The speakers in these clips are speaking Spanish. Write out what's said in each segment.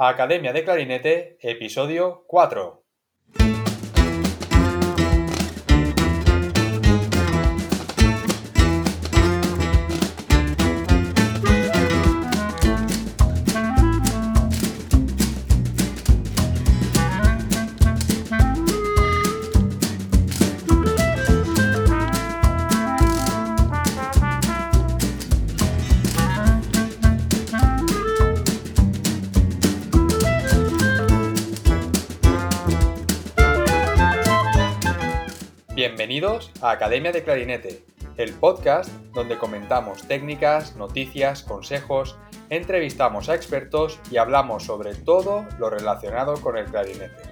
Academia de Clarinete, episodio 4. Bienvenidos a Academia de Clarinete, el podcast donde comentamos técnicas, noticias, consejos, entrevistamos a expertos y hablamos sobre todo lo relacionado con el clarinete.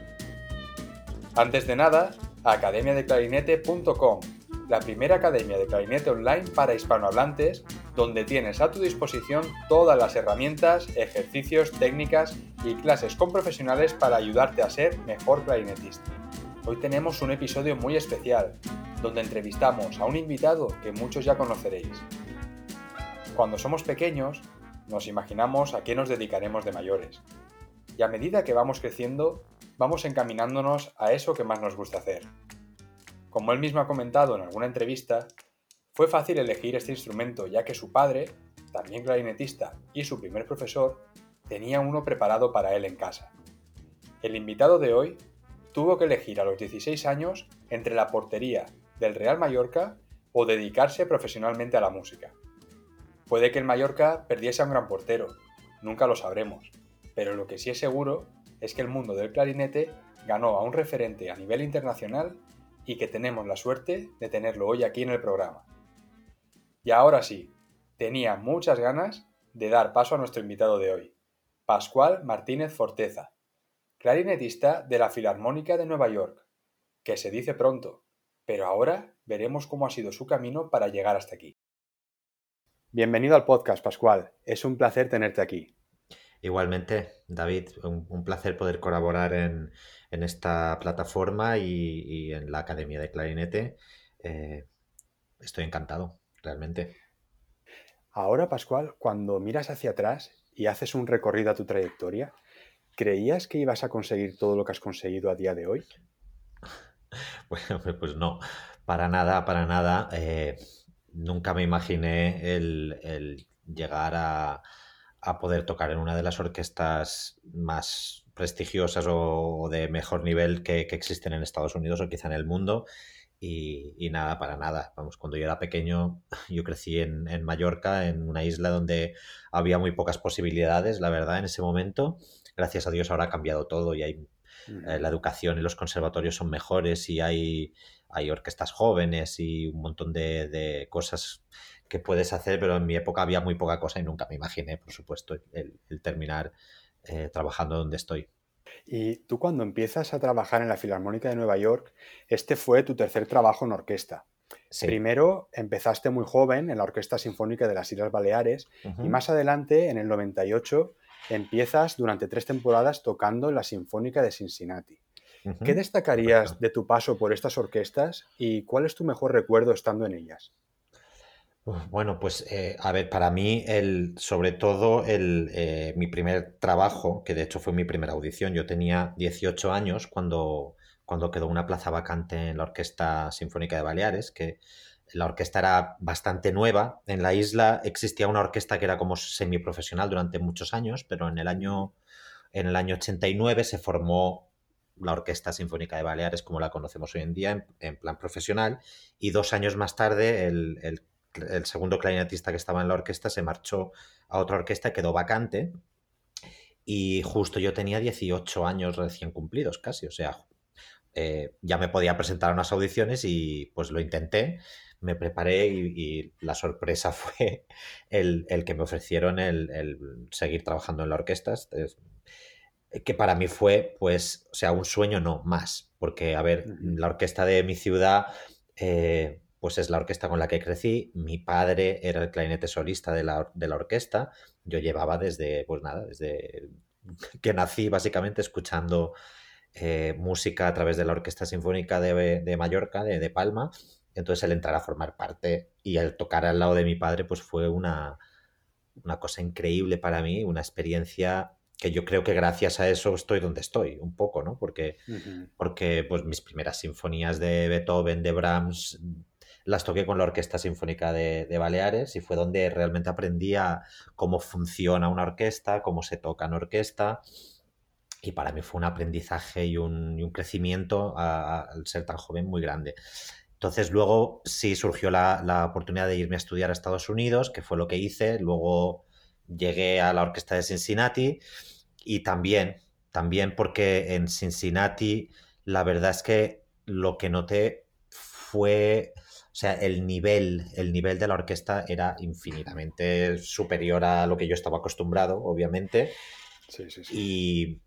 Antes de nada, academiadeclarinete.com, la primera academia de clarinete online para hispanohablantes, donde tienes a tu disposición todas las herramientas, ejercicios, técnicas y clases con profesionales para ayudarte a ser mejor clarinetista. Hoy tenemos un episodio muy especial, donde entrevistamos a un invitado que muchos ya conoceréis. Cuando somos pequeños, nos imaginamos a qué nos dedicaremos de mayores. Y a medida que vamos creciendo, vamos encaminándonos a eso que más nos gusta hacer. Como él mismo ha comentado en alguna entrevista, fue fácil elegir este instrumento ya que su padre, también clarinetista y su primer profesor, tenía uno preparado para él en casa. El invitado de hoy tuvo que elegir a los 16 años entre la portería del Real Mallorca o dedicarse profesionalmente a la música. Puede que el Mallorca perdiese a un gran portero, nunca lo sabremos, pero lo que sí es seguro es que el mundo del clarinete ganó a un referente a nivel internacional y que tenemos la suerte de tenerlo hoy aquí en el programa. Y ahora sí, tenía muchas ganas de dar paso a nuestro invitado de hoy, Pascual Martínez Forteza, clarinetista de la Filarmónica de Nueva York, que se dice pronto, pero ahora veremos cómo ha sido su camino para llegar hasta aquí. Bienvenido al podcast, Pascual. Es un placer tenerte aquí. Igualmente, David, un, placer poder colaborar en, esta plataforma y, en la Academia de Clarinete. Eh, estoy encantado, realmente. Ahora, Pascual, cuando miras hacia atrás y haces un recorrido a tu trayectoria, ¿Creías que ibas a conseguir todo lo que has conseguido a día de hoy? Bueno, pues no, para nada, para nada. Eh, nunca me imaginé el, llegar a, poder tocar en una de las orquestas más prestigiosas o de mejor nivel que, existen en Estados Unidos o quizá en el mundo. Y, nada, para nada. Vamos, cuando yo era pequeño, yo crecí en Mallorca, en una isla donde había muy pocas posibilidades, la verdad, en ese momento gracias a Dios ahora ha cambiado todo y hay eh, la educación y los conservatorios son mejores y hay, hay orquestas jóvenes y un montón de, cosas que puedes hacer, pero en mi época había muy poca cosa y nunca me imaginé, por supuesto, el, terminar eh, trabajando donde estoy. Y tú cuando empiezas a trabajar en la Filarmónica de Nueva York, este fue tu tercer trabajo en orquesta. Primero empezaste muy joven en la Orquesta Sinfónica de las Islas Baleares y más adelante, en el 98, empiezas durante tres temporadas tocando en la Sinfónica de Cincinnati. ¿Qué destacarías de tu paso por estas orquestas y cuál es tu mejor recuerdo estando en ellas? Bueno, pues eh, a ver, para mí, el, sobre todo el, eh, mi primer trabajo, que de hecho fue mi primera audición, yo tenía 18 años cuando, cuando quedó una plaza vacante en la Orquesta Sinfónica de Baleares, que la orquesta era bastante nueva. En la isla existía una orquesta que era como semiprofesional durante muchos años, pero en el año, en el año 89 se formó la Orquesta Sinfónica de Baleares como la conocemos hoy en día en, plan profesional y dos años más tarde el, segundo clarinetista que estaba en la orquesta se marchó a otra orquesta, quedó vacante y justo yo tenía 18 años recién cumplidos casi, o sea, eh, ya me podía presentar a unas audiciones y pues lo intenté me preparé y, la sorpresa fue el, que me ofrecieron el, seguir trabajando en la orquesta. que para mí fue, pues, o sea, un sueño no más, porque, a ver, la orquesta de mi ciudad, eh, pues es la orquesta con la que crecí, mi padre era el clarinete solista de la, orquesta, yo llevaba desde, pues nada, desde que nací básicamente escuchando eh, música a través de la Orquesta Sinfónica de, Mallorca, de, Palma, entonces el entrar a formar parte y el tocar al lado de mi padre, pues fue una, una cosa increíble para mí, una experiencia que yo creo que gracias a eso estoy donde estoy, un poco, ¿no? Porque, porque pues, mis primeras sinfonías de Beethoven, de Brahms, las toqué con la Orquesta Sinfónica de, Baleares y fue donde realmente aprendí a cómo funciona una orquesta, cómo se toca en orquesta. Y para mí fue un aprendizaje y un, crecimiento al ser tan joven muy grande. Entonces luego sí surgió la, la, oportunidad de irme a estudiar a Estados Unidos, que fue lo que hice. Luego llegué a la orquesta de Cincinnati y también, también porque en Cincinnati la verdad es que lo que noté fue, o sea, el nivel, el nivel de la orquesta era infinitamente superior a lo que yo estaba acostumbrado, obviamente. Sí, sí, sí. Y,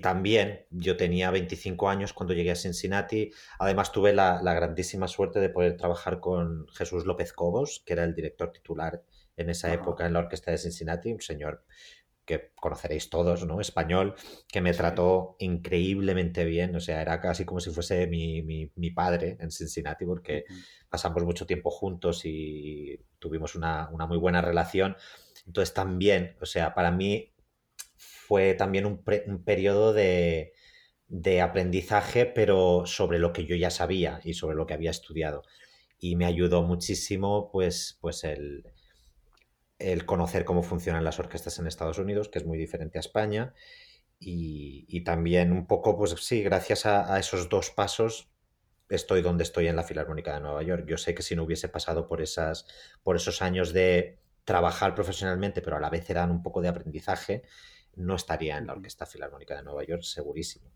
también yo tenía 25 años cuando llegué a Cincinnati. Además tuve la, la, grandísima suerte de poder trabajar con Jesús López Cobos, que era el director titular en esa época en la orquesta de Cincinnati, un señor que conoceréis todos, ¿no? Español, que me trató increíblemente bien, o sea, era casi como si fuese mi, mi, padre en Cincinnati, porque pasamos mucho tiempo juntos y tuvimos una, una, muy buena relación. Entonces también, o sea, para mí fue también un, un periodo de, aprendizaje, pero sobre lo que yo ya sabía y sobre lo que había estudiado. Y me ayudó muchísimo, pues, pues el, conocer cómo funcionan las orquestas en Estados Unidos, que es muy diferente a España, y, también un poco, pues sí, gracias a, esos dos pasos estoy donde estoy en la Filarmónica de Nueva York. Yo sé que si no hubiese pasado por, esas, por esos años de trabajar profesionalmente, pero a la vez eran un poco de aprendizaje, no estaría en la Orquesta Filarmónica de Nueva York, segurísimo.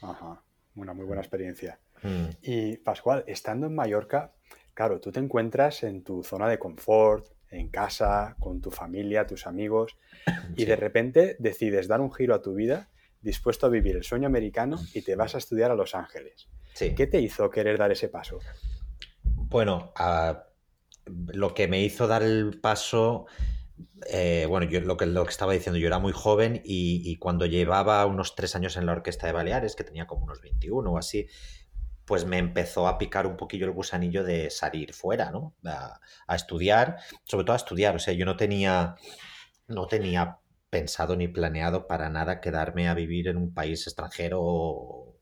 Ajá, una muy buena experiencia. Mm. Y Pascual, estando en Mallorca, claro, tú te encuentras en tu zona de confort, en casa, con tu familia, tus amigos, y de repente decides dar un giro a tu vida dispuesto a vivir el sueño americano y te vas a estudiar a Los Ángeles. ¿Qué te hizo querer dar ese paso? Bueno, lo que me hizo dar el paso, eh, bueno, yo lo que, lo que estaba diciendo, yo era muy joven y, y, cuando llevaba unos tres años en la Orquesta de Baleares, que tenía como unos 21 o así, pues me empezó a picar un poquillo el gusanillo de salir fuera, ¿no? A, estudiar, sobre todo a estudiar. O sea, yo no tenía, no tenía pensado ni planeado para nada quedarme a vivir en un país extranjero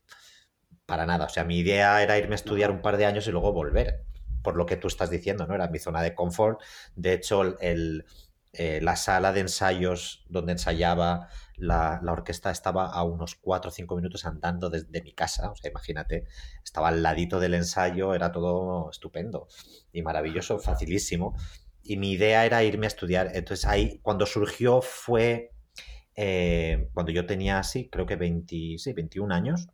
para nada. O sea, mi idea era irme a estudiar un par de años y luego volver, por lo que tú estás diciendo, ¿no? Era mi zona de confort. De hecho, el, eh, la sala de ensayos donde ensayaba la, orquesta estaba a unos 4 o 5 minutos andando desde mi casa. O sea, imagínate, estaba al ladito del ensayo, era todo estupendo y maravilloso, facilísimo. Y mi idea era irme a estudiar. Entonces ahí, cuando surgió fue eh, cuando yo tenía así, creo que 20, 21 años,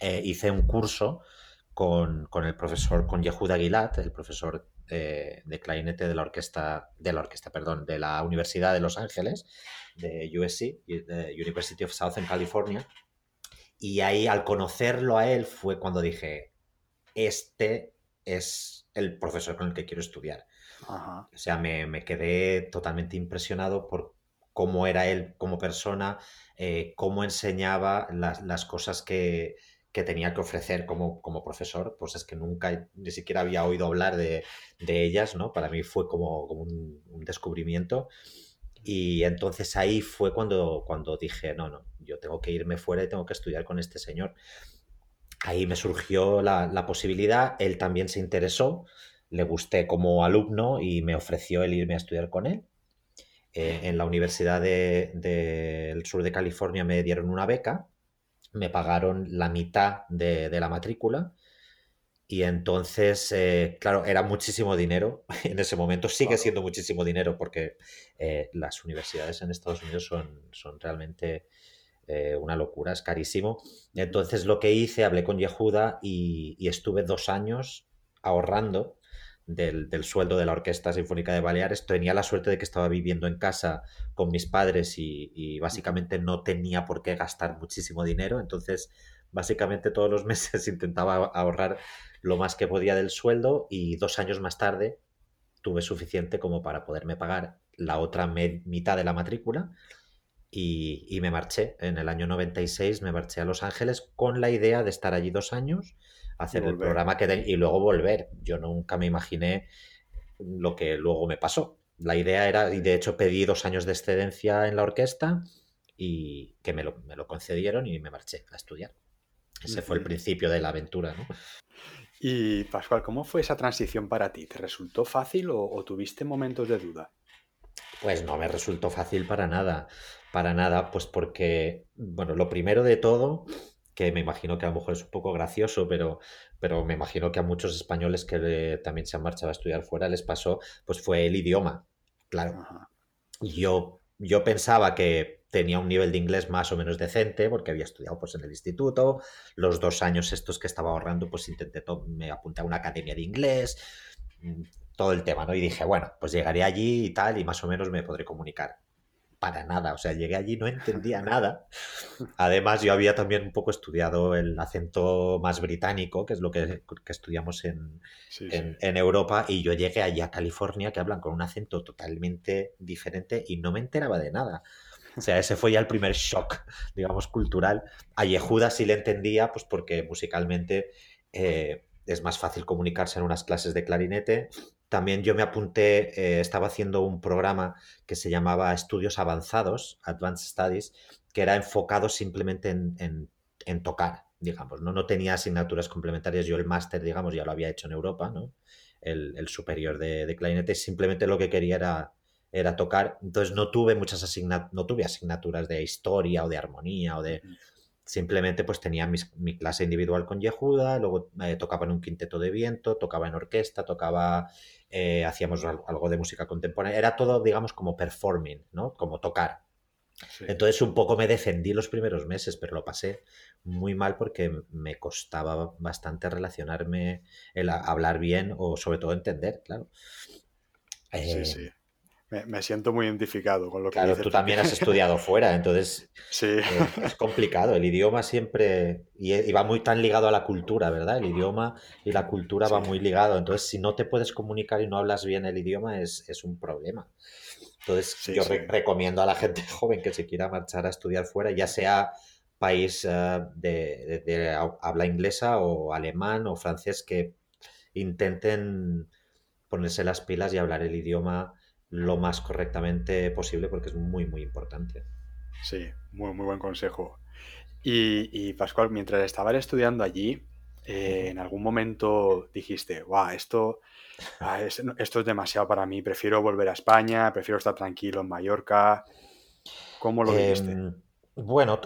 eh, hice un curso con, con, el profesor, con Yehuda Aguilat, el profesor de, clarinete de la orquesta, de la orquesta, perdón, de la Universidad de Los Ángeles, de USC, de University of Southern California. Y ahí, al conocerlo a él, fue cuando dije, este es el profesor con el que quiero estudiar. O sea, me, quedé totalmente impresionado por cómo era él como persona, eh, cómo enseñaba las cosas que, que tenía que ofrecer como, como, profesor, pues es que nunca ni siquiera había oído hablar de, de ellas, ¿no? Para mí fue como, como un, descubrimiento. Y entonces ahí fue cuando, cuando dije, no, no, yo tengo que irme fuera y tengo que estudiar con este señor. Ahí me surgió la, la posibilidad, él también se interesó, le gusté como alumno y me ofreció el irme a estudiar con él. Eh, en la Universidad del de, Sur de California me dieron una beca me pagaron la mitad de, la matrícula. Y entonces, eh, claro, era muchísimo dinero en ese momento, sigue siendo muchísimo dinero porque eh, las universidades en Estados Unidos son, son realmente eh, una locura, es carísimo. Entonces lo que hice, hablé con Yehuda y, y estuve dos años ahorrando del, sueldo de la Orquesta Sinfónica de Baleares. Tenía la suerte de que estaba viviendo en casa con mis padres y, básicamente no tenía por qué gastar muchísimo dinero. Entonces, básicamente todos los meses intentaba ahorrar lo más que podía del sueldo y dos años más tarde tuve suficiente como para poderme pagar la otra mitad de la matrícula y, y, me marché. En el año 96 me marché a Los Ángeles con la idea de estar allí dos años hacer el programa que y luego volver. Yo nunca me imaginé lo que luego me pasó. La idea era, y de hecho pedí dos años de excedencia en la orquesta y que me lo, me lo concedieron y me marché a estudiar. Ese fue el principio de la aventura, ¿no? Y Pascual, ¿cómo fue esa transición para ti? ¿Te resultó fácil o, tuviste momentos de duda? Pues no me resultó fácil para nada, para nada, pues porque, bueno, lo primero de todo, que me imagino que a lo mejor es un poco gracioso, pero, pero me imagino que a muchos españoles que también se han marchado a estudiar fuera les pasó, pues fue el idioma, claro. Yo, yo pensaba que tenía un nivel de inglés más o menos decente porque había estudiado pues en el instituto, los dos años estos que estaba ahorrando pues intenté, me apunté a una academia de inglés, mm, todo el tema, ¿no? Y dije, bueno, pues llegaré allí y tal y más o menos me podré comunicar para nada. O sea, llegué allí, no entendía nada. Además, yo había también un poco estudiado el acento más británico, que es lo que, estudiamos en, en, Europa, y yo llegué allí a California, que hablan con un acento totalmente diferente y no me enteraba de nada. O sea, ese fue ya el primer shock, digamos, cultural. A Yehuda sí le entendía, pues porque musicalmente eh, es más fácil comunicarse en unas clases de clarinete también yo me apunté, eh, estaba haciendo un programa que se llamaba Estudios Avanzados, Advanced Studies, que era enfocado simplemente en, tocar, digamos, ¿no? No tenía asignaturas complementarias. Yo el máster, digamos, ya lo había hecho en Europa, ¿no? El, superior de, de, clarinete, simplemente lo que quería era, era tocar. Entonces no tuve muchas asignaturas, no tuve asignaturas de historia o de armonía o de... Simplemente pues tenía mi clase individual con Yehuda, luego eh, tocaba en un quinteto de viento, tocaba en orquesta, tocaba eh, hacíamos algo de música contemporánea, era todo, digamos, como performing, ¿no? Como tocar. Entonces un poco me defendí los primeros meses, pero lo pasé muy mal porque me costaba bastante relacionarme, el hablar bien o sobre todo entender, claro. sí, eh, sí. Me, siento muy identificado con lo que Claro, tú también has estudiado fuera, entonces sí. Eh, es complicado. El idioma siempre. Y, va muy tan ligado a la cultura, ¿verdad? El idioma y la cultura va muy ligado. Entonces, si no te puedes comunicar y no hablas bien el idioma, es, un problema. Entonces, yo recomiendo a la gente joven que se quiera marchar a estudiar fuera, ya sea país eh, de habla inglesa o alemán o francés, que intenten ponerse las pilas y hablar el idioma lo más correctamente posible porque es muy, muy importante. Sí, muy, muy buen consejo. Y, Pascual, mientras estabas estudiando allí, eh, en algún momento dijiste, guau, esto, ah, es, esto es demasiado para mí, prefiero volver a España, prefiero estar tranquilo en Mallorca. ¿Cómo lo viste? Em, bueno,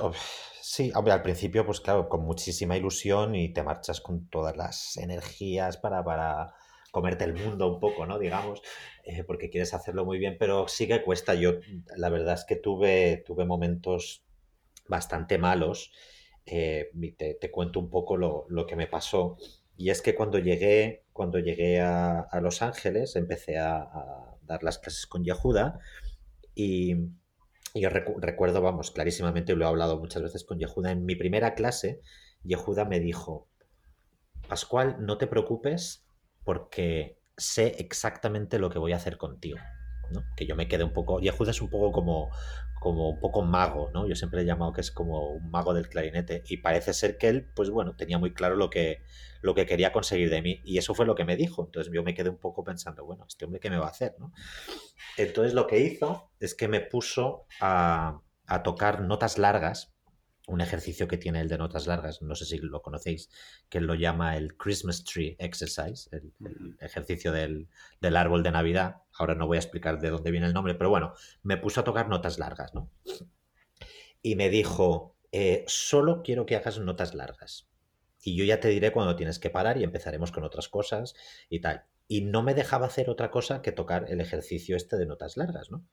sí, hombre, al principio, pues claro, con muchísima ilusión y te marchas con todas las energías para, para comerte el mundo un poco, ¿no? Digamos, eh, porque quieres hacerlo muy bien, pero sí que cuesta. Yo, la verdad es que tuve, tuve momentos bastante malos. Eh, te, cuento un poco lo, que me pasó. Y es que cuando llegué, cuando llegué a, Los Ángeles, empecé a, dar las clases con Yehuda y, yo recuerdo, vamos, clarísimamente, lo he hablado muchas veces con Yehuda, en mi primera clase, Yehuda me dijo, Pascual, no te preocupes, porque sé exactamente lo que voy a hacer contigo. Que yo me quede un poco. Yehuda es un poco como, un poco mago, ¿no? Yo siempre he llamado que es como un mago del clarinete. Y parece ser que él, pues bueno, tenía muy claro lo que, lo que quería conseguir de mí. Y eso fue lo que me dijo. Entonces yo me quedé un poco pensando, bueno, este hombre qué me va a hacer, ¿no? Entonces lo que hizo es que me puso a tocar notas largas un ejercicio que tiene el de notas largas, no sé si lo conocéis, que lo llama el Christmas Tree Exercise, el, ejercicio del, árbol de Navidad. Ahora no voy a explicar de dónde viene el nombre, pero bueno, me puso a tocar notas largas, ¿no? Y me dijo, eh, solo quiero que hagas notas largas. Y yo ya te diré cuando tienes que parar y empezaremos con otras cosas y tal. Y no me dejaba hacer otra cosa que tocar el ejercicio este de notas largas, ¿no?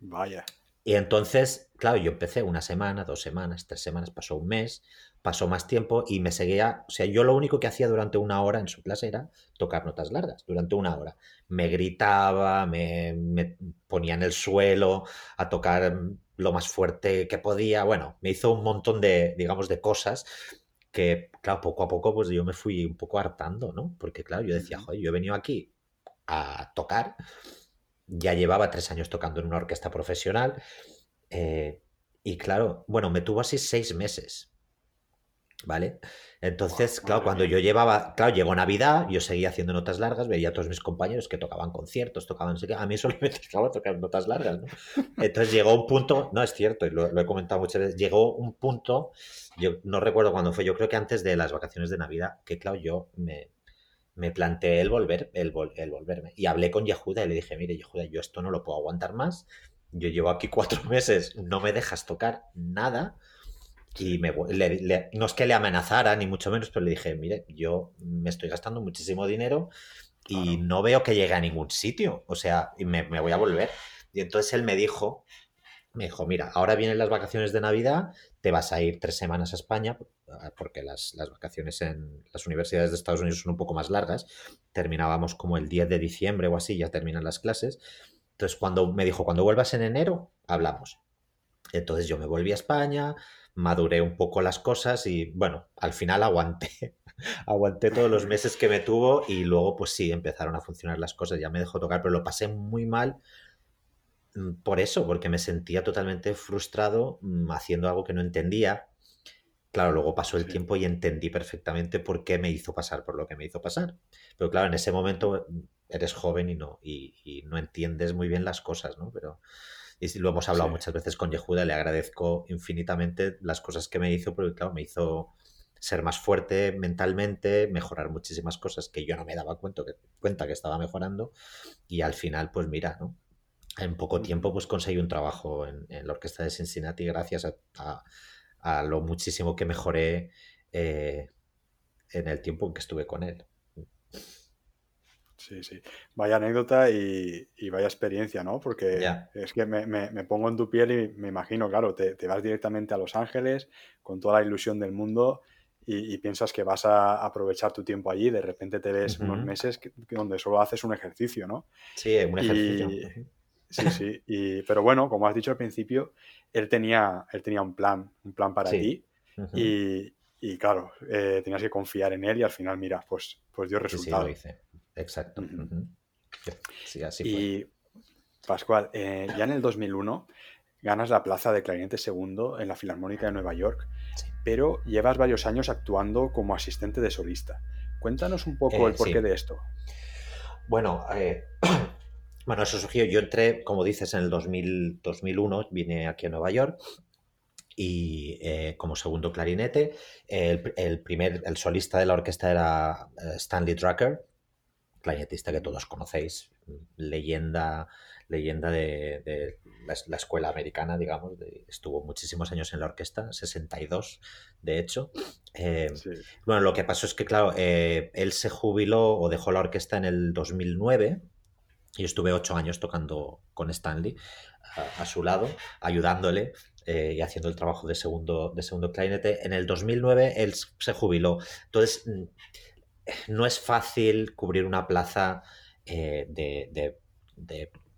Vaya. Y entonces, claro, yo empecé una semana, dos semanas, tres semanas, pasó un mes, pasó más tiempo y me seguía, o sea, yo lo único que hacía durante una hora en su clase era tocar notas largas, durante una hora. Me gritaba, me, ponía en el suelo a tocar lo más fuerte que podía, bueno, me hizo un montón de, digamos, de cosas que, claro, poco a poco, pues yo me fui un poco hartando, ¿no? Porque, claro, yo decía, joder, yo he venido aquí a tocar ya llevaba tres años tocando en una orquesta profesional. Eh, y claro, bueno, me tuvo así seis meses. ¿Vale? Entonces, claro, cuando yo llevaba, claro, llegó Navidad, yo seguía haciendo notas largas, veía a todos mis compañeros que tocaban conciertos, tocaban, a mí solo me tocaba tocar notas largas, ¿no? Entonces llegó un punto, no es cierto, y lo, he comentado muchas veces, llegó un punto, yo no recuerdo cuándo fue, yo creo que antes de las vacaciones de Navidad, que claro, yo me, me planteé el volver, el, el volverme, y hablé con Yehuda y le dije, mire, Yehuda, yo esto no lo puedo aguantar más, yo llevo aquí cuatro meses, no me dejas tocar nada, y me, no es que le amenazara, ni mucho menos, pero le dije, mire, yo me estoy gastando muchísimo dinero y no veo que llegue a ningún sitio. O sea, y me, voy a volver. Y entonces él me dijo, me dijo, mira, ahora vienen las vacaciones de Navidad, te vas a ir tres semanas a España, porque las, las, vacaciones en las universidades de Estados Unidos son un poco más largas. Terminábamos como el 10 de diciembre o así, ya terminan las clases. Entonces, cuando me dijo, cuando vuelvas en enero, hablamos. Entonces yo me volví a España, maduré un poco las cosas y bueno, al final aguanté. aguanté todos los meses que me tuvo y luego pues sí, empezaron a funcionar las cosas, ya me dejó tocar, pero lo pasé muy mal por eso, porque me sentía totalmente frustrado mm, haciendo algo que no entendía. Claro, luego pasó el tiempo y entendí perfectamente por qué me hizo pasar por lo que me hizo pasar. Pero claro, en ese momento mm, eres joven y no, y, y no entiendes muy bien las cosas, ¿no? Pero y lo hemos hablado muchas veces con Yehuda, le agradezco infinitamente las cosas que me hizo, porque claro, me hizo ser más fuerte mentalmente, mejorar muchísimas cosas que yo no me daba cuenta que, cuenta que estaba mejorando y al final, pues mira, ¿no? En poco tiempo pues conseguí un trabajo en, la orquesta de Cincinnati gracias a, lo muchísimo que mejoré eh, en el tiempo en que estuve con él. Sí, sí. Vaya anécdota y, vaya experiencia, ¿no? Porque es que me, pongo en tu piel y me imagino, claro, te, vas directamente a Los Ángeles con toda la ilusión del mundo y, piensas que vas a aprovechar tu tiempo allí, de repente te ves unos meses donde solo haces un ejercicio, ¿no? Sí, un ejercicio. Sí, sí. Y, pero bueno, como has dicho al principio, él tenía, él tenía un plan, un plan para ti. y, claro, eh, tenías que confiar en él y al final, mira, pues, pues dio resultado. Sí, sí, lo hice. Exacto. Sí, así y Pascual, eh, ya en el 2001 ganas la plaza de clarinete segundo en la Filarmónica de Nueva York, pero llevas varios años actuando como asistente de solista. Cuéntanos un poco el eh, porqué de esto. Bueno, eh, bueno, eso surgió. Yo entré, como dices, en el 2001, vine aquí a Nueva York y como segundo clarinete. El, el, primer, el solista de la orquesta era Stanley Drucker, clarinetista que todos conocéis, leyenda, leyenda de, la, escuela americana, digamos, estuvo muchísimos años en la orquesta, 62 de hecho. Eh, bueno, lo que pasó es que, claro, eh, él se jubiló o dejó la orquesta en el 2009 y estuve ocho años tocando con Stanley a, su lado, ayudándole eh, y haciendo el trabajo de segundo, de segundo clarinete. En el 2009 él se jubiló. Entonces, no es fácil cubrir una plaza eh, de,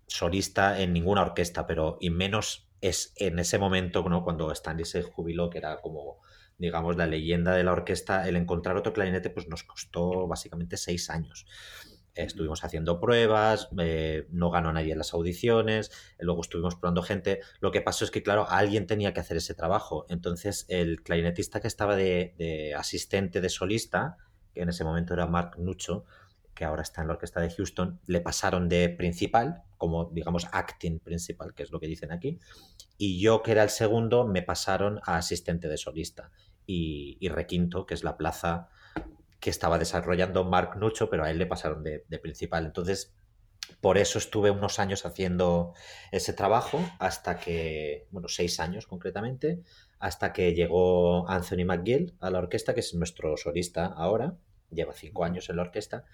solista en ninguna orquesta, pero y menos es en ese momento, cuando Stanley se jubiló, que era como, digamos, la leyenda de la orquesta, el encontrar otro clarinete pues nos costó básicamente seis años. Estuvimos haciendo pruebas, eh, no ganó nadie en las audiciones, luego estuvimos probando gente. Lo que pasó es que, claro, alguien tenía que hacer ese trabajo. Entonces, el clarinetista que estaba de asistente de solista, que en ese momento era Mark Nucho, que ahora está en la orquesta de Houston, le pasaron de principal, como digamos acting principal, que es lo que dicen aquí, y yo, que era el segundo, me pasaron a asistente de solista y, requinto, que es la plaza que estaba desarrollando Mark Nucho, pero a él le pasaron de, de principal. Entonces, por eso estuve unos años haciendo ese trabajo, hasta que, bueno, seis años concretamente, hasta que llegó Anthony McGill a la orquesta, que es nuestro solista ahora, lleva cinco años en la orquesta.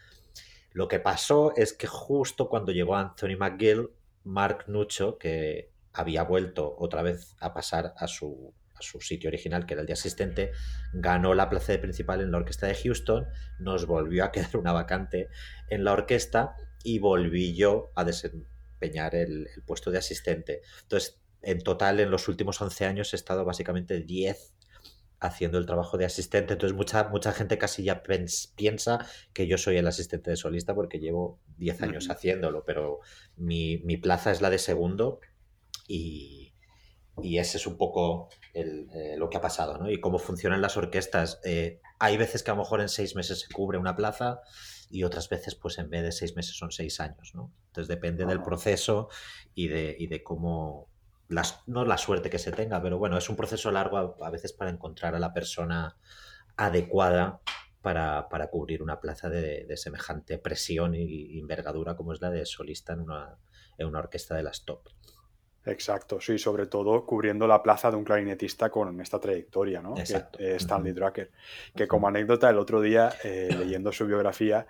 Lo que pasó es que justo cuando llegó Anthony McGill, Mark Nucho, que había vuelto otra vez a pasar a su, a su sitio original, que era el de asistente, ganó la plaza de principal en la orquesta de Houston, nos volvió a quedar una vacante en la orquesta y volví yo a desempeñar el, el puesto de asistente. Entonces, en total, en los últimos 11 años he estado básicamente 10 haciendo el trabajo de asistente. Entonces, mucha, mucha gente casi ya piensa que yo soy el asistente de solista porque llevo 10 años haciéndolo, pero mi, plaza es la de segundo y, y ese es un poco eh, lo que ha pasado, ¿no? Y cómo funcionan las orquestas. Eh, hay veces que a lo mejor en seis meses se cubre una plaza y otras veces, pues en vez de seis meses son seis años, ¿no? Entonces depende del proceso y de, y de cómo, las, no la suerte que se tenga, pero bueno, es un proceso largo a, veces para encontrar a la persona adecuada para, para cubrir una plaza de, de, semejante presión y envergadura como es la de solista en una, en una orquesta de las top. Exacto, sí, sobre todo cubriendo la plaza de un clarinetista con esta trayectoria, ¿no? Exacto. Que, Stanley Drucker. Que como anécdota, el otro día, eh, leyendo su biografía,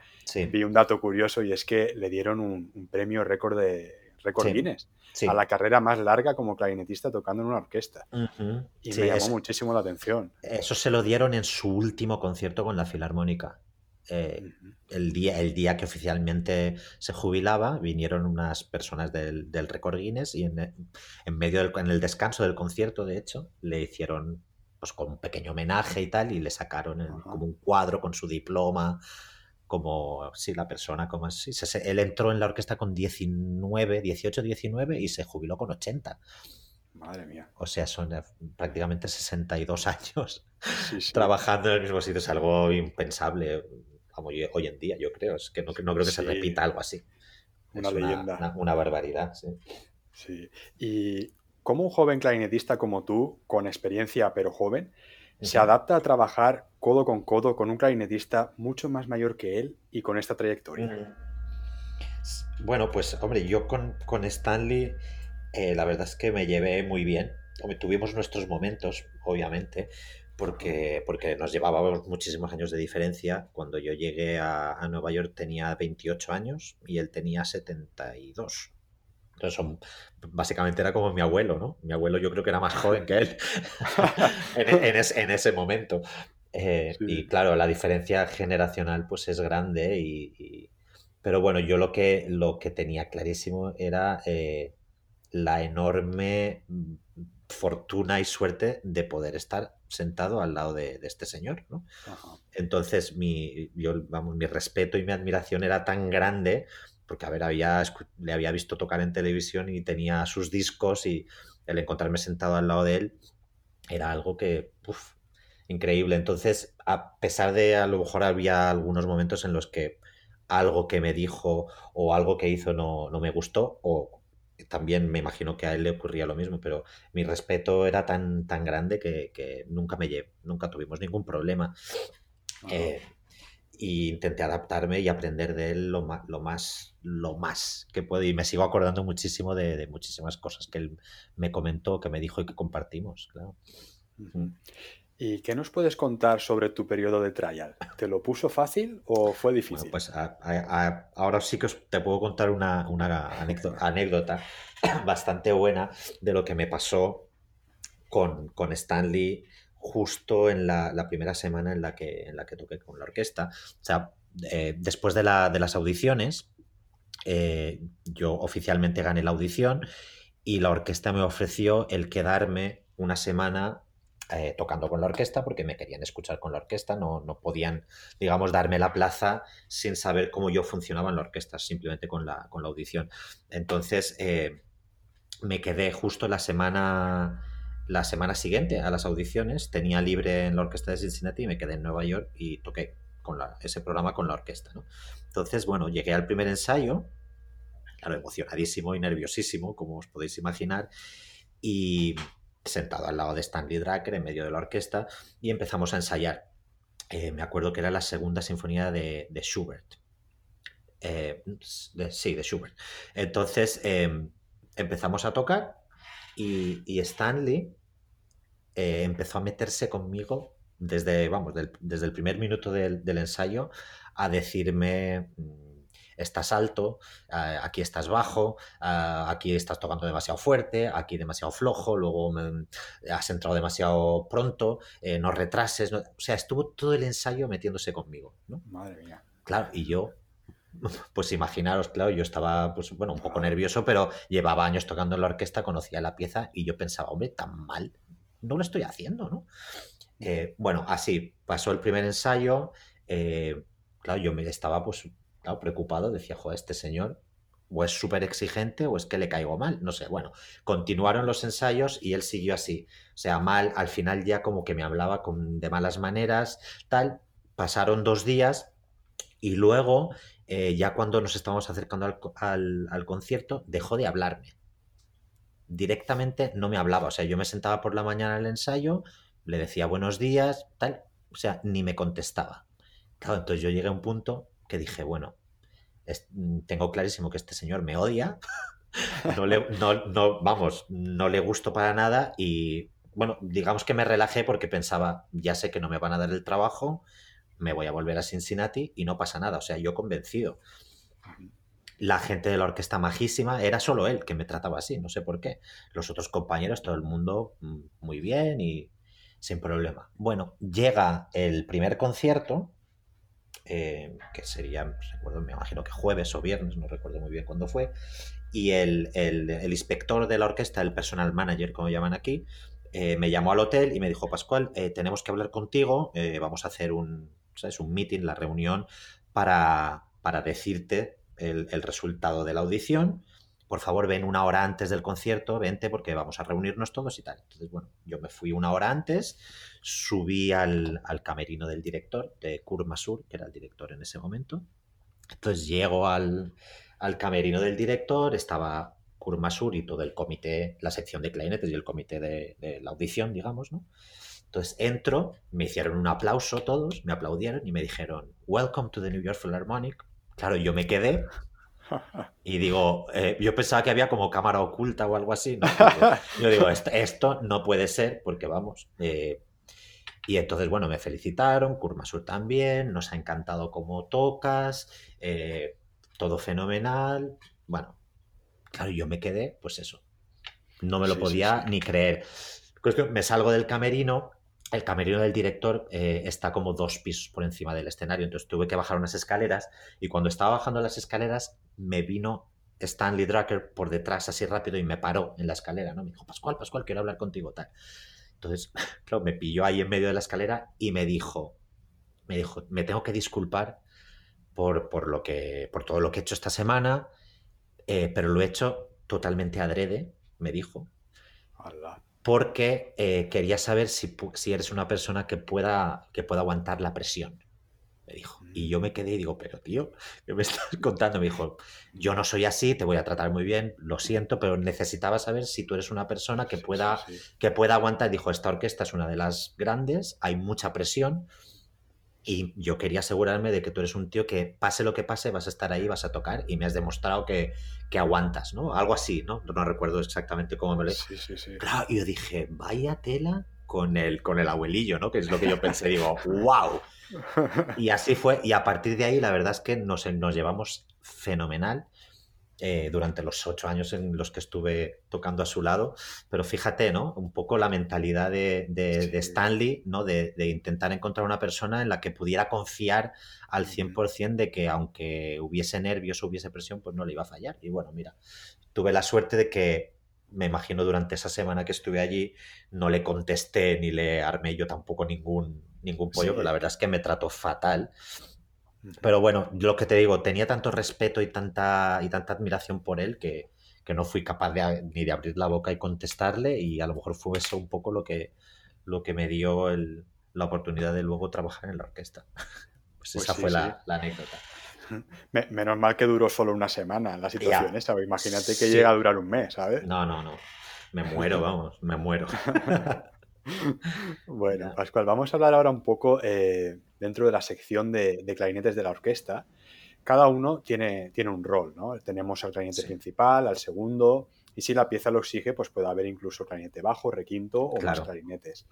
vi un dato curioso y es que le dieron un, premio récord de récord Guinness a la carrera más larga como clarinetista tocando en una orquesta. Y me llamó muchísimo la atención. Eso se lo dieron en su último concierto con la Filarmónica. Eh, el, día, el día que oficialmente se jubilaba, vinieron unas personas del, del Record Guinness y en, en medio del en el descanso del concierto, de hecho, le hicieron pues con un pequeño homenaje y tal, y le sacaron como un cuadro con su diploma, como si la persona, como así. Él entró en la orquesta con 19, 18, 19 y se jubiló con 80. Madre mía. O sea, son prácticamente 62 años trabajando en el mismo sitio. Es algo impensable hoy en día, yo creo. Es que no, creo que se repita algo así. Una leyenda. Una, barbaridad, sí. Sí. Y como un joven clarinetista como tú, con experiencia pero joven, se adapta a trabajar codo con codo con un clarinetista mucho más mayor que él y con esta trayectoria. Bueno, pues hombre, yo con, con Stanley eh, la verdad es que me llevé muy bien. Tuvimos nuestros momentos, obviamente, porque, porque nos llevábamos muchísimos años de diferencia. Cuando yo llegué a, Nueva York tenía 28 años y él tenía 72. Entonces, son, básicamente era como mi abuelo, ¿no? Mi abuelo yo creo que era más joven que él en, ese momento. Eh, y claro, la diferencia generacional pues es grande y, pero bueno, yo lo que, lo que tenía clarísimo era eh, la enorme fortuna y suerte de poder estar sentado al lado de, este señor, ¿no? Entonces, mi, yo, vamos, mi respeto y mi admiración era tan grande, porque, a ver, había, le había visto tocar en televisión y tenía sus discos y el encontrarme sentado al lado de él era algo que, uf, increíble. Entonces, a pesar de a lo mejor había algunos momentos en los que algo que me dijo o algo que hizo no, no me gustó, o también me imagino que a él le ocurría lo mismo, pero mi respeto era tan, tan grande que, nunca me llevé, nunca tuvimos ningún problema. Eh, y intenté adaptarme y aprender de él lo más, lo más, lo más que puedo. Y me sigo acordando muchísimo de, muchísimas cosas que él me comentó, que me dijo y que compartimos, claro. ¿Y qué nos puedes contar sobre tu periodo de trial? ¿Te lo puso fácil o fue difícil? pues ahora sí que te puedo contar una, anécdota, bastante buena de lo que me pasó con, con Stanley justo en la, primera semana en la, que, en la que toqué con la orquesta. O sea, eh, después de, las audiciones, eh, yo oficialmente gané la audición y la orquesta me ofreció el quedarme una semana eh, tocando con la orquesta porque me querían escuchar con la orquesta, no, no, podían, digamos, darme la plaza sin saber cómo yo funcionaba en la orquesta, simplemente con la, con la audición. Entonces, eh, me quedé justo la semana, la semana siguiente a las audiciones, tenía libre en la orquesta de Cincinnati y me quedé en Nueva York y toqué con ese programa con la orquesta. Entonces, bueno, llegué al primer ensayo, claro, emocionadísimo y nerviosísimo, como os podéis imaginar, y sentado al lado de Stanley Drucker en medio de la orquesta y empezamos a ensayar. Eh, me acuerdo que era la segunda sinfonía de, Schubert. Eh, sí, de Schubert. Entonces em, empezamos a tocar y, Stanley eh, empezó a meterse conmigo desde, vamos, desde el primer minuto del, ensayo a decirme mm, estás alto, eh, aquí estás bajo, eh, aquí estás tocando demasiado fuerte, aquí demasiado flojo, luego has entrado demasiado pronto, eh, no retrases. O sea, estuvo todo el ensayo metiéndose conmigo. ¿no? Madre mía. Claro, y yo, pues imaginaros, claro, yo estaba, pues bueno, un poco nervioso, pero llevaba años tocando en la orquesta, conocía la pieza y yo pensaba, hombre, tan mal, no lo estoy haciendo, ¿no? bueno, así pasó el primer ensayo. claro, yo me estaba pues preocupado, decía, joder, este señor o es súper exigente o es que le caigo mal, no sé, bueno, continuaron los ensayos y él siguió así, o sea, mal, al final ya como que me hablaba con, de malas maneras, tal, pasaron dos días y luego, eh, ya cuando nos estábamos acercando al, al concierto, dejó de hablarme. Directamente no me hablaba, o sea, yo me sentaba por la mañana al ensayo, le decía buenos días, tal, o sea, ni me contestaba. Claro, entonces yo llegué a un punto que dije, bueno, tengo clarísimo que este señor me odia, no le, no, vamos, no le gusto para nada y bueno, digamos que me relajé porque pensaba, ya sé que no me van a dar el trabajo, me voy a volver a Cincinnati y no pasa nada, o sea, yo convencido. La gente de la orquesta majísima, era solo él que me trataba así, no sé por qué. Los otros compañeros, todo el mundo mm, muy bien y sin problema. Bueno, llega el primer concierto eh, que sería, recuerdo, me imagino que jueves o viernes, no recuerdo muy bien cuándo fue, y el, inspector de la orquesta, el personal manager, como llaman aquí, eh, me llamó al hotel y me dijo, Pascual, eh, tenemos que hablar contigo, vamos a hacer un, ¿sabes? un meeting, la reunión, para, para decirte el, el, resultado de la audición por favor ven una hora antes del concierto, vente porque vamos a reunirnos todos y tal. Entonces, bueno, yo me fui una hora antes, subí al, camerino del director, de Kurt Masur, que era el director en ese momento. Entonces llego al, camerino del director, estaba Kurt Masur y todo el comité, la sección de clarinetes y el comité de, de la audición, digamos, ¿no? Entonces entro, me hicieron un aplauso todos, me aplaudieron y me dijeron, Welcome to the New York Philharmonic. Claro, yo me quedé y digo, eh, yo pensaba que había como cámara oculta o algo así. Yo digo, esto, no puede ser porque vamos. Eh, y entonces, bueno, me felicitaron, Kurmasur también, nos ha encantado cómo tocas, eh, todo fenomenal. Bueno, claro, yo me quedé, pues eso. No me lo podía ni creer. Me salgo del camerino el camerino del director eh, está como dos pisos por encima del escenario, entonces tuve que bajar unas escaleras y cuando estaba bajando las escaleras me vino Stanley Drucker por detrás así rápido y me paró en la escalera, ¿no? Me dijo, Pascual, Pascual, quiero hablar contigo, tal. Entonces, claro, me pilló ahí en medio de la escalera y me dijo, me dijo, me tengo que disculpar por, por lo que, por todo lo que he hecho esta semana, eh, pero lo he hecho totalmente adrede, me dijo porque eh, quería saber si, si, eres una persona que pueda, que pueda aguantar la presión, me dijo. Y yo me quedé y digo, pero tío, ¿qué me estás contando? Me dijo, yo no soy así, te voy a tratar muy bien, lo siento, pero necesitaba saber si tú eres una persona que pueda, Que pueda aguantar. Dijo, esta orquesta es una de las grandes, hay mucha presión y yo quería asegurarme de que tú eres un tío que pase lo que pase, vas a estar ahí, vas a tocar y me has demostrado que, que aguantas, ¿no? Algo así, ¿no? No recuerdo exactamente cómo me lo... Sí, sí, sí. Claro, y yo dije, vaya tela con el, con el abuelillo, ¿no? Que es lo que yo pensé, digo, wow. Y así fue, y a partir de ahí la verdad es que nos, nos llevamos fenomenal eh, durante los ocho años en los que estuve tocando a su lado. Pero fíjate, ¿no? Un poco la mentalidad de, Stanley, ¿no? De, intentar encontrar una persona en la que pudiera confiar al 100% de que aunque hubiese nervios o hubiese presión, pues no le iba a fallar. Y bueno, mira, tuve la suerte de que me imagino durante esa semana que estuve allí no le contesté ni le armé yo tampoco ningún, ningún pollo, pero la verdad es que me trató fatal. Pero bueno, lo que te digo, tenía tanto respeto y tanta, y tanta admiración por él que, no fui capaz de, ni de abrir la boca y contestarle y a lo mejor fue eso un poco lo que, lo que me dio la oportunidad de luego trabajar en la orquesta. Pues, pues esa fue La, anécdota. Menos mal que duró solo una semana la situación esa. Imagínate que llega a durar un mes, ¿sabes? No, no, no. Me muero, vamos, me muero. bueno, Pascual, vamos a hablar ahora un poco eh, dentro de la sección de, clarinetes de la orquesta. Cada uno tiene, tiene un rol, ¿no? Tenemos al clarinete principal, al segundo, y si la pieza lo exige, pues puede haber incluso clarinete bajo, requinto o más clarinetes.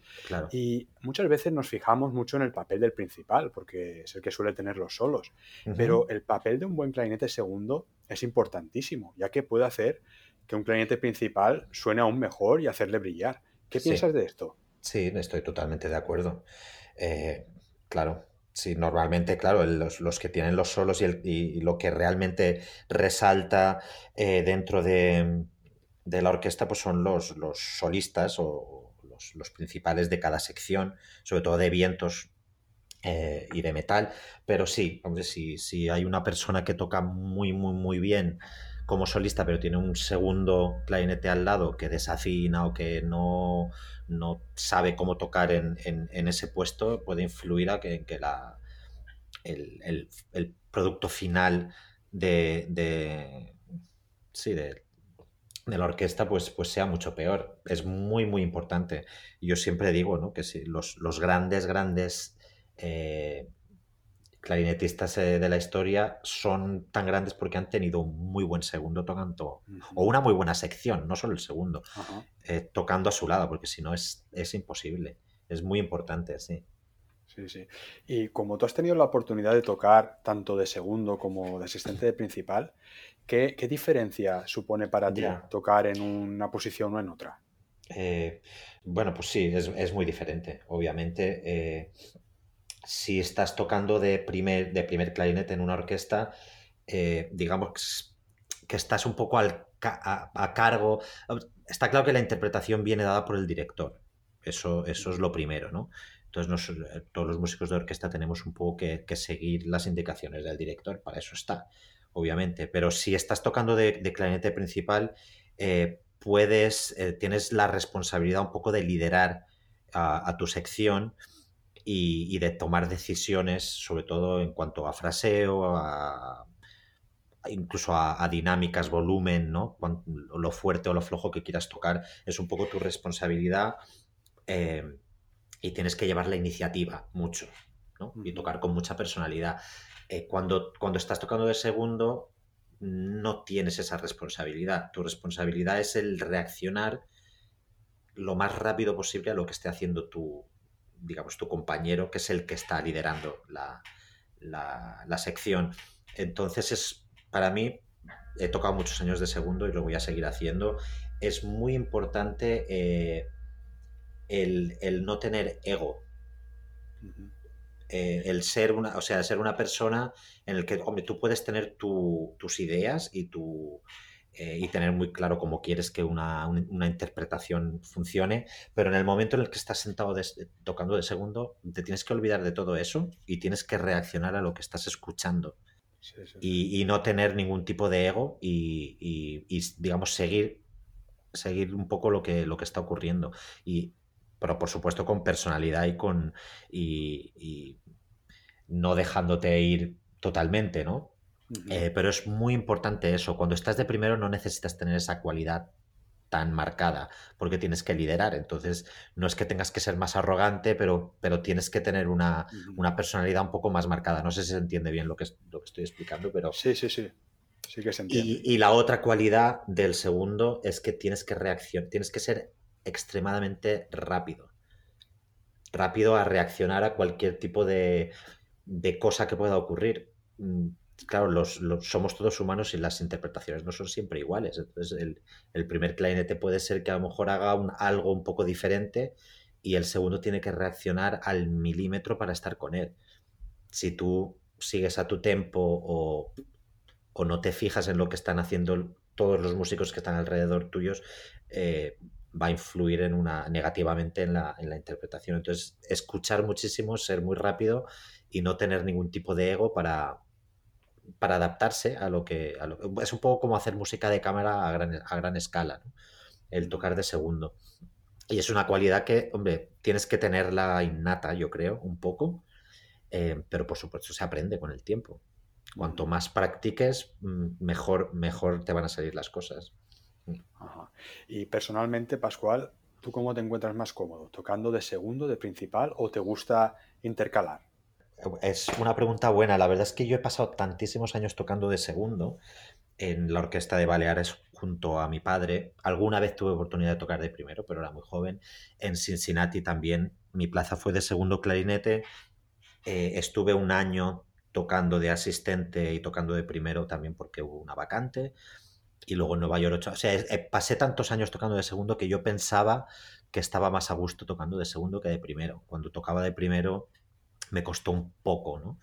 Y muchas veces nos fijamos mucho en el papel del principal, porque es el que suele tener los solos. Pero el papel de un buen clarinete segundo es importantísimo, ya que puede hacer que un clarinete principal suene aún mejor y hacerle brillar. ¿Qué piensas de esto? Sí, estoy totalmente de acuerdo. Eh, claro, sí, normalmente, claro, los, que tienen los solos y, lo que realmente resalta eh, dentro de, la orquesta pues son los, los solistas o los, principales de cada sección, sobre todo de vientos eh, y de metal. Pero sí, hombre, si, si hay una persona que toca muy, muy, muy bien como solista, pero tiene un segundo clarinete al lado que desafina o que no, no sabe cómo tocar en, ese puesto, puede influir a que, que la, el, producto final de, de sí, de, la orquesta pues, pues sea mucho peor. Es muy, muy importante. Yo siempre digo ¿no? que si los, los grandes, grandes eh, clarinetistas eh, de la historia son tan grandes porque han tenido un muy buen segundo tocando, o una muy buena sección, no solo el segundo, eh, tocando a su lado, porque si no es, es imposible. Es muy importante, sí. Sí, sí. Y como tú has tenido la oportunidad de tocar tanto de segundo como de asistente de principal, ¿qué, diferencia supone para ti tocar en una posición o en otra? Eh, bueno, pues sí, es, muy diferente. Obviamente, si estás tocando de primer, de primer clarinete en una orquesta, eh, digamos que estás un poco al, a, cargo. Está claro que la interpretación viene dada por el director. Eso, eso es lo primero, ¿no? Entonces, eh, todos los músicos de orquesta tenemos un poco que, seguir las indicaciones del director, para eso está, obviamente. Pero si estás tocando de, clarinete principal, eh, puedes, tienes la responsabilidad un poco de liderar a tu sección y, de tomar decisiones, sobre todo en cuanto a fraseo, a, incluso a, dinámicas, volumen, ¿no? lo fuerte o lo flojo que quieras tocar, es un poco tu responsabilidad eh, y tienes que llevar la iniciativa mucho, ¿no? Y tocar con mucha personalidad. Eh, cuando, cuando estás tocando de segundo, no tienes esa responsabilidad. Tu responsabilidad es el reaccionar lo más rápido posible a lo que esté haciendo tu, digamos, tu compañero, que es el que está liderando la, la, sección. Entonces, es para mí, he tocado muchos años de segundo y lo voy a seguir haciendo. Es muy importante eh, el, no tener ego. Eh, el ser una, o sea, ser una persona en el que, hombre, tú puedes tener tus ideas y tu, eh, y tener muy claro cómo quieres que una, interpretación funcione, pero en el momento en el que estás sentado tocando de segundo, te tienes que olvidar de todo eso y tienes que reaccionar a lo que estás escuchando. Y, no tener ningún tipo de ego y, digamos, seguir, seguir un poco lo que, lo que está ocurriendo. Y, pero por supuesto con personalidad y con. y no dejándote ir totalmente, ¿no? Eh, pero es muy importante eso. Cuando estás de primero no necesitas tener esa cualidad tan marcada, porque tienes que liderar. Entonces, no es que tengas que ser más arrogante, pero, pero tienes que tener una, personalidad un poco más marcada. No sé si se entiende bien lo que, lo que estoy explicando, pero... Sí, sí, sí. Sí que se entiende. Y, la otra cualidad del segundo es que tienes que reaccionar, tienes que ser extremadamente rápido. Rápido a reaccionar a cualquier tipo de, de cosa que pueda ocurrir mm, claro, los, somos todos humanos y las interpretaciones no son siempre iguales. Entonces, el, primer clarinete puede ser que a lo mejor haga un, algo un poco diferente y el segundo tiene que reaccionar al milímetro para estar con él. Si tú sigues a tu tempo o, no te fijas en lo que están haciendo todos los músicos que están alrededor tuyos, eh, va a influir en una, negativamente en la, en la interpretación. Entonces, escuchar muchísimo, ser muy rápido y no tener ningún tipo de ego para, para adaptarse a lo que... es un poco como hacer música de cámara a gran, a gran escala, el tocar de segundo. Y es una cualidad que, hombre, tienes que tenerla innata, yo creo, un poco, eh, pero por supuesto se aprende con el tiempo. Cuanto más practiques, mm, mejor, mejor te van a salir las cosas. Y personalmente, Pascual, ¿tú cómo te encuentras más cómodo? ¿Tocando de segundo, de principal o te gusta intercalar? Es una pregunta buena. La verdad es que yo he pasado tantísimos años tocando de segundo en la orquesta de Baleares junto a mi padre. Alguna vez tuve oportunidad de tocar de primero, pero era muy joven. En Cincinnati también mi plaza fue de segundo clarinete. Eh, estuve un año tocando de asistente y tocando de primero también porque hubo una vacante. Y luego en Nueva York, o sea, pasé tantos años tocando de segundo que yo pensaba que estaba más a gusto tocando de segundo que de primero. Cuando tocaba de primero me costó un poco, ¿no?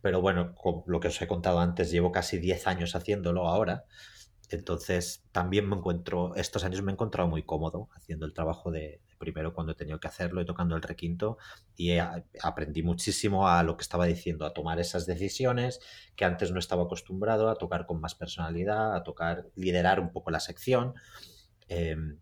Pero bueno, con lo que os he contado antes, llevo casi 10 años haciéndolo ahora. Entonces, también me encuentro, estos años me he encontrado muy cómodo haciendo el trabajo de, primero cuando he tenido que hacerlo y tocando el requinto y aprendí muchísimo a lo que estaba diciendo, a tomar esas decisiones que antes no estaba acostumbrado, a tocar con más personalidad, a tocar, liderar un poco la sección. Em,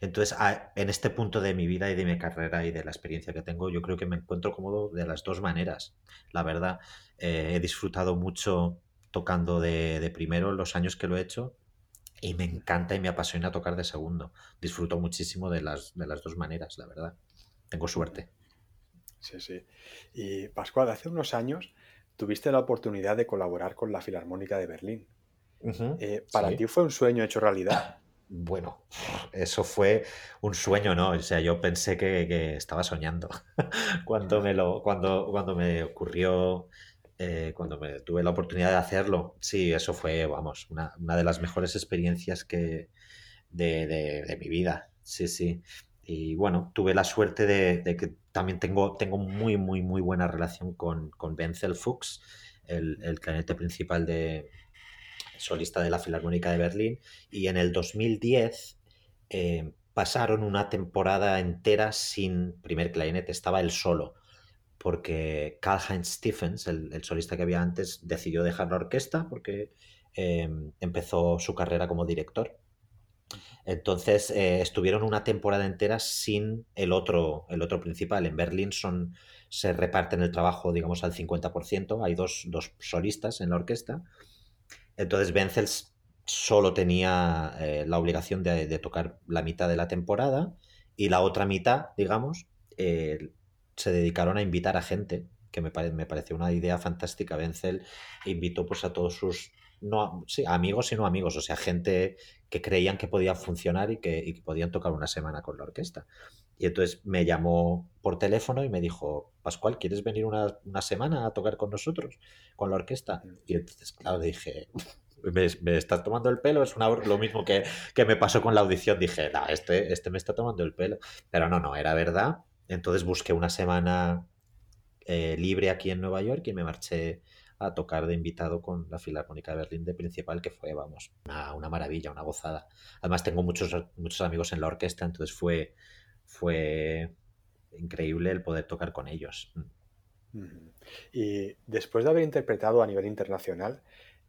entonces, en este punto de mi vida y de mi carrera y de la experiencia que tengo, yo creo que me encuentro cómodo de las dos maneras. La verdad, eh, he disfrutado mucho tocando de, primero los años que lo he hecho y me encanta y me apasiona tocar de segundo. Disfruto muchísimo de las, de las dos maneras, la verdad. Tengo suerte. Sí, sí. Y Pascual, hace unos años tuviste la oportunidad de colaborar con la Filarmónica de Berlín. Eh, ¿Para ti fue un sueño hecho realidad? Bueno, eso fue un sueño, ¿no? O sea, yo pensé que, estaba soñando cuando, me lo, cuando, cuando me ocurrió, eh, cuando me tuve la oportunidad de hacerlo. Sí, eso fue, vamos, una, de las mejores experiencias que de, mi vida. Sí, sí. Y bueno, tuve la suerte de, que también tengo, tengo muy, muy, muy buena relación con, con Benzel Fuchs, el, el clarinete principal de, solista de la Filarmónica de Berlín, y en el 2010 eh, pasaron una temporada entera sin primer clarinete, estaba él solo, porque Karl-Heinz Stephens, el, solista que había antes, decidió dejar la orquesta porque em, empezó su carrera como director. Entonces eh, estuvieron una temporada entera sin el otro, el otro principal. En Berlín son, se reparten el trabajo, digamos, al 50%. Hay dos, dos solistas en la orquesta entonces Benzels solo tenía eh, la obligación de, tocar la mitad de la temporada y la otra mitad, digamos, eh, se dedicaron a invitar a gente, que me, me pareció una idea fantástica. Benzel invitó pues a todos sus no, amigos y no amigos, o sea, gente que creían que podía funcionar y que, podían tocar una semana con la orquesta. Y entonces me llamó por teléfono y me dijo, Pascual, ¿quieres venir una, semana a tocar con nosotros, con la orquesta? Y entonces, claro, dije, me, estás tomando el pelo, es una, lo mismo que, me pasó con la audición. Dije, no, este, este me está tomando el pelo. Pero no, no, era verdad. Entonces busqué una semana eh, libre aquí en Nueva York y me marché a tocar de invitado con la Filarmónica de Berlín de principal, que fue, vamos, una, maravilla, una gozada. Además tengo muchos, muchos amigos en la orquesta, entonces fue, fue increíble el poder tocar con ellos. Y después de haber interpretado a nivel internacional,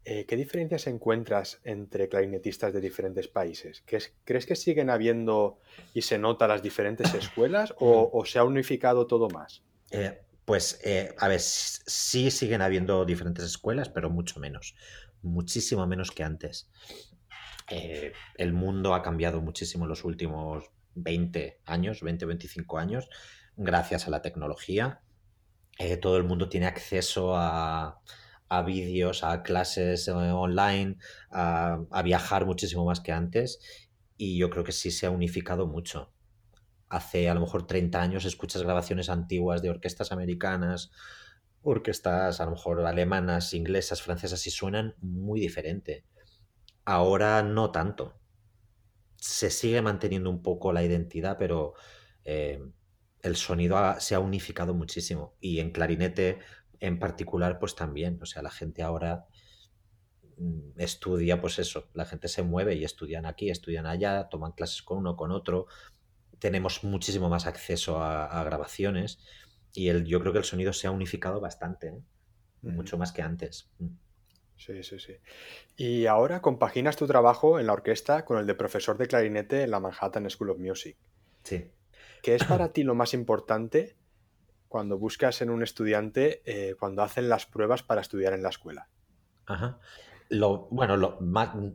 eh, ¿qué diferencias encuentras entre clarinetistas de diferentes países? ¿Crees, que siguen habiendo y se nota las diferentes escuelas o, se ha unificado todo más? Eh, pues, eh, a ver, sí siguen habiendo diferentes escuelas, pero mucho menos, muchísimo menos que antes. El mundo ha cambiado muchísimo en los últimos 20 años, 20, 25 años, gracias a la tecnología. Eh, todo el mundo tiene acceso a, vídeos, a clases online, a viajar muchísimo más que antes y yo creo que sí se ha unificado mucho hace a lo mejor 30 años escuchas grabaciones antiguas de orquestas americanas, orquestas a lo mejor alemanas, inglesas, francesas y suenan muy diferente. Ahora no tanto. Se sigue manteniendo un poco la identidad, pero eh, el sonido se ha unificado muchísimo. Y en clarinete en particular, pues también. O sea, la gente ahora mm, estudia, pues eso, la gente se mueve y estudian aquí, estudian allá, toman clases con uno, con otro, tenemos muchísimo más acceso a, grabaciones y el, yo creo que el sonido se ha unificado bastante, ¿eh? mucho más que antes. Sí, sí, sí. Y ahora compaginas tu trabajo en la orquesta con el de profesor de clarinete en la Manhattan School of Music. Sí. ¿Qué es para ti lo más importante cuando buscas en un estudiante eh, cuando hacen las pruebas para estudiar en la escuela? Ajá bueno,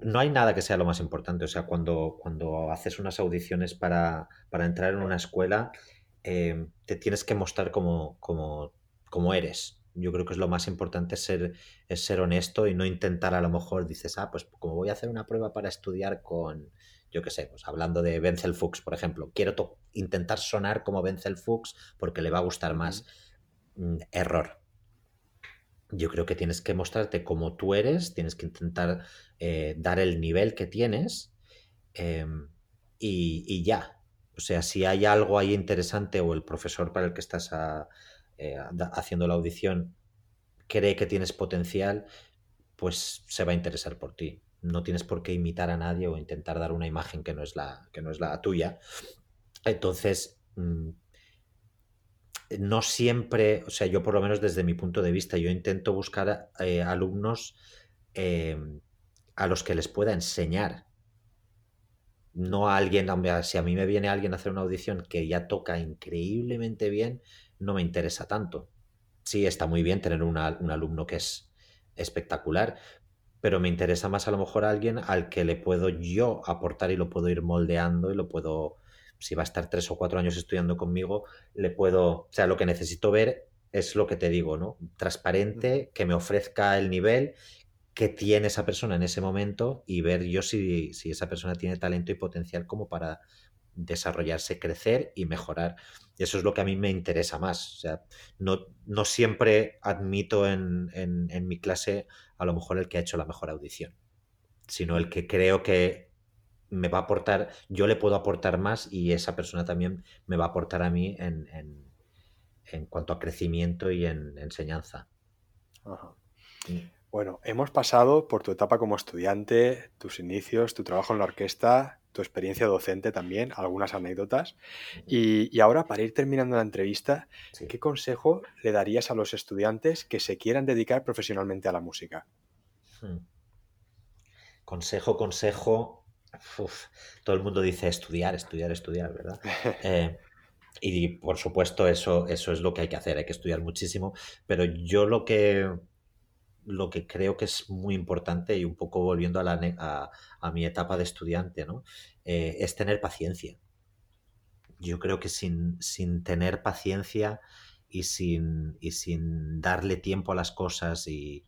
no hay nada que sea lo más importante. O sea, cuando, cuando haces unas audiciones para, entrar en una escuela, eh, te tienes que mostrar como, como, eres. Yo creo que es lo más importante ser, es ser honesto y no intentar a lo mejor dices, ah, pues como voy a hacer una prueba para estudiar con, yo qué sé, pues hablando de Benzel Fuchs, por ejemplo, quiero intentar sonar como Benzel Fuchs porque le va a gustar más. Mm, error yo creo que tienes que mostrarte como tú eres, tienes que intentar eh, dar el nivel que tienes em, y, ya. O sea, si hay algo ahí interesante o el profesor para el que estás eh, haciendo la audición cree que tienes potencial, pues se va a interesar por ti. No tienes por qué imitar a nadie o intentar dar una imagen que no es la, que no es la tuya. Entonces, mm, no siempre, o sea, yo por lo menos desde mi punto de vista, yo intento buscar eh, alumnos em, a los que les pueda enseñar. No a alguien, si a mí me viene alguien a hacer una audición que ya toca increíblemente bien, no me interesa tanto. Sí, está muy bien tener un alumno que es espectacular, pero me interesa más a lo mejor alguien al que le puedo yo aportar y lo puedo ir moldeando y lo puedo, si va a estar tres o cuatro años estudiando conmigo, le puedo, o sea, lo que necesito ver es lo que te digo, ¿no? Transparente, que me ofrezca el nivel que tiene esa persona en ese momento y ver yo si, si esa persona tiene talento y potencial como para desarrollarse, crecer y mejorar. Y eso es lo que a mí me interesa más. O sea, no, no siempre admito en, en, mi clase a lo mejor el que ha hecho la mejor audición, sino el que creo que me va a aportar, yo le puedo aportar más y esa persona también me va a aportar a mí en, en, cuanto a crecimiento y en enseñanza. Mm. Bueno, hemos pasado por tu etapa como estudiante, tus inicios, tu trabajo en la orquesta, tu experiencia docente también, algunas anécdotas. Y, ahora, para ir terminando la entrevista, ¿qué consejo le darías a los estudiantes que se quieran dedicar profesionalmente a la música? Hmm. Consejo, consejo. todo el mundo dice estudiar, estudiar, estudiar, ¿verdad? Eh, y por supuesto, eso, eso es lo que hay que hacer, hay que estudiar muchísimo. Pero yo lo que lo que creo que es muy importante y un poco volviendo a, la, a, mi etapa de estudiante, ¿no? Eh, es tener paciencia. Yo creo que sin, sin tener paciencia y sin, y sin darle tiempo a las cosas y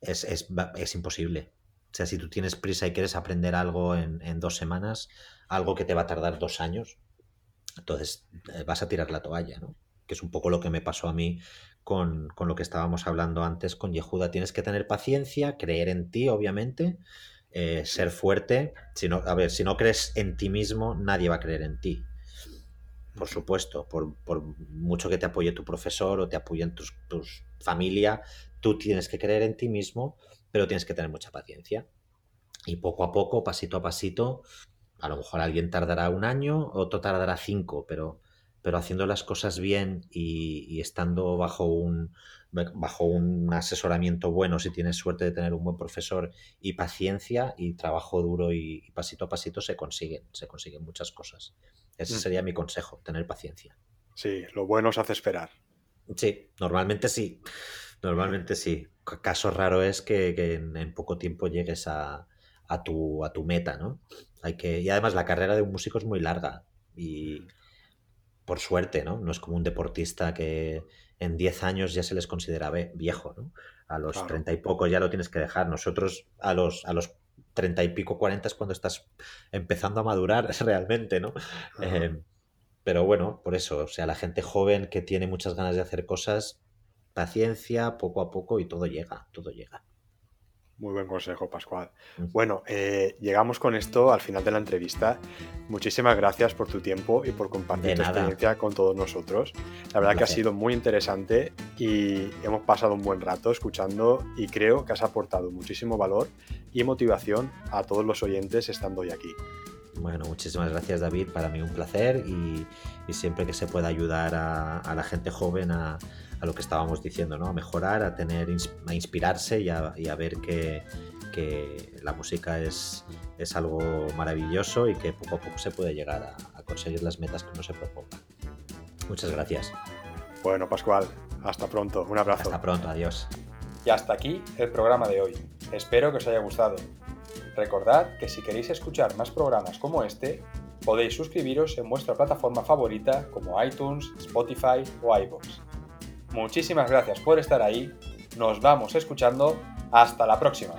es, es, es, imposible. O sea, si tú tienes prisa y quieres aprender algo en, en dos semanas, algo que te va a tardar dos años, entonces eh, vas a tirar la toalla, ¿no? que es un poco lo que me pasó a mí con, lo que estábamos hablando antes con Yehuda. Tienes que tener paciencia, creer en ti, obviamente, eh, ser fuerte. Si no, a ver, si no crees en ti mismo, nadie va a creer en ti. Por supuesto, por, mucho que te apoye tu profesor o te apoyen tus familia, tú tienes que creer en ti mismo, pero tienes que tener mucha paciencia. Y poco a poco, pasito a pasito, a lo mejor alguien tardará un año, otro tardará cinco, pero pero haciendo las cosas bien y, estando bajo un, bajo un asesoramiento bueno, si tienes suerte de tener un buen profesor y paciencia y trabajo duro y, pasito a pasito se consiguen, se consiguen muchas cosas. Ese mm. sería mi consejo, tener paciencia. Sí, lo bueno se hace esperar. Sí, normalmente sí. Normalmente sí. Caso raro es que, en, poco tiempo llegues a, a, tu, a tu meta, ¿no? Hay que, y además la carrera de un músico es muy larga y, por suerte, ¿no? No es como un deportista que en 10 años ya se les considera viejo, ¿no? A los treinta 30 y poco ya lo tienes que dejar. Nosotros a los, a los 30 y pico, 40 es cuando estás empezando a madurar realmente, ¿no? Eh, pero bueno, por eso, o sea, la gente joven que tiene muchas ganas de hacer cosas, paciencia, poco a poco y todo llega, todo llega. Muy buen consejo, Pascual. Bueno, eh, llegamos con esto al final de la entrevista. Muchísimas gracias por tu tiempo y por compartir tu experiencia con todos nosotros. La verdad que ha sido muy interesante y hemos pasado un buen rato escuchando y creo que has aportado muchísimo valor y motivación a todos los oyentes estando hoy aquí. Bueno, muchísimas gracias David, para mí un placer y, siempre que se pueda ayudar a la gente joven a, a lo que estábamos diciendo, ¿no? A mejorar, a tener, a inspirarse y a, ver que, la música es, es algo maravilloso y que poco a poco se puede llegar a, conseguir las metas que uno se proponga. Muchas gracias. Bueno, Pascual, hasta pronto. Un abrazo. Hasta pronto, adiós. Y hasta aquí el programa de hoy. Espero que os haya gustado. Recordad que si queréis escuchar más programas como este, podéis suscribiros en vuestra plataforma favorita como iTunes, Spotify o iVoox. Muchísimas gracias por estar ahí. Nos vamos escuchando. Hasta la próxima.